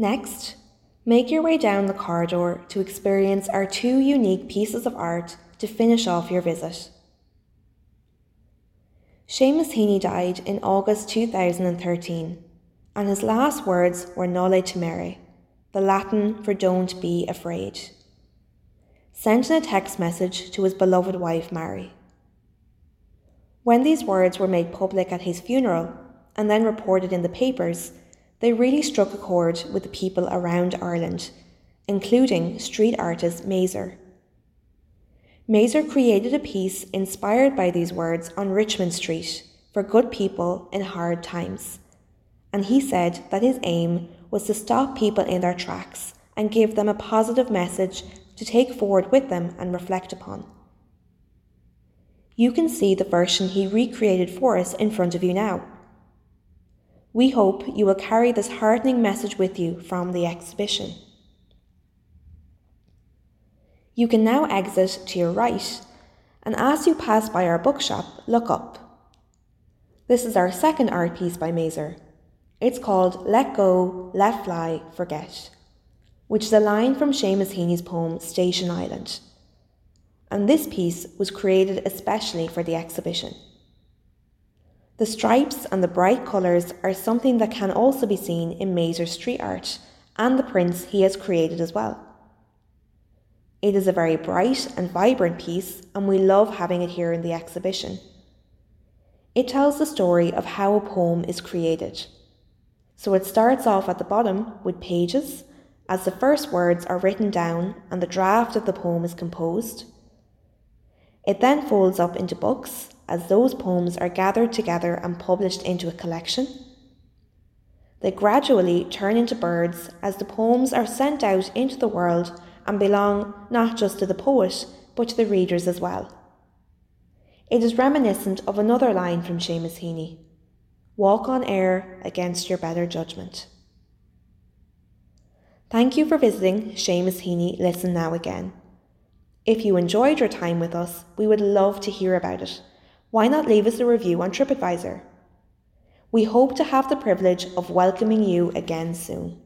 Next, make your way down the corridor to experience our two unique pieces of art to finish off your visit. Seamus Heaney died in August 2013, and his last words were Noli Timere, the Latin for don't be afraid, sent in a text message to his beloved wife Mary. When these words were made public at his funeral and then reported in the papers, they really struck a chord with the people around Ireland, including street artist Maser. Maser created a piece inspired by these words on Richmond Street for good people in hard times. And he said that his aim was to stop people in their tracks and give them a positive message to take forward with them and reflect upon. You can see the version he recreated for us in front of you now. We hope you will carry this heartening message with you from the exhibition. You can now exit to your right, and as you pass by our bookshop, look up. This is our second art piece by Maser. It's called Let Go, Let Fly, Forget, which is a line from Seamus Heaney's poem Station Island. And this piece was created especially for the exhibition. The stripes and the bright colours are something that can also be seen in Maser's street art and the prints he has created as well. It is a very bright and vibrant piece, and we love having it here in the exhibition. It tells the story of how a poem is created. So it starts off at the bottom with pages, as the first words are written down and the draft of the poem is composed. It then folds up into books, as those poems are gathered together and published into a collection. They gradually turn into birds as the poems are sent out into the world and belong not just to the poet, but to the readers as well. It is reminiscent of another line from Seamus Heaney Walk on air against your better judgment. Thank you for visiting Seamus Heaney Listen Now Again. If you enjoyed your time with us, we would love to hear about it. Why not leave us a review on TripAdvisor? We hope to have the privilege of welcoming you again soon.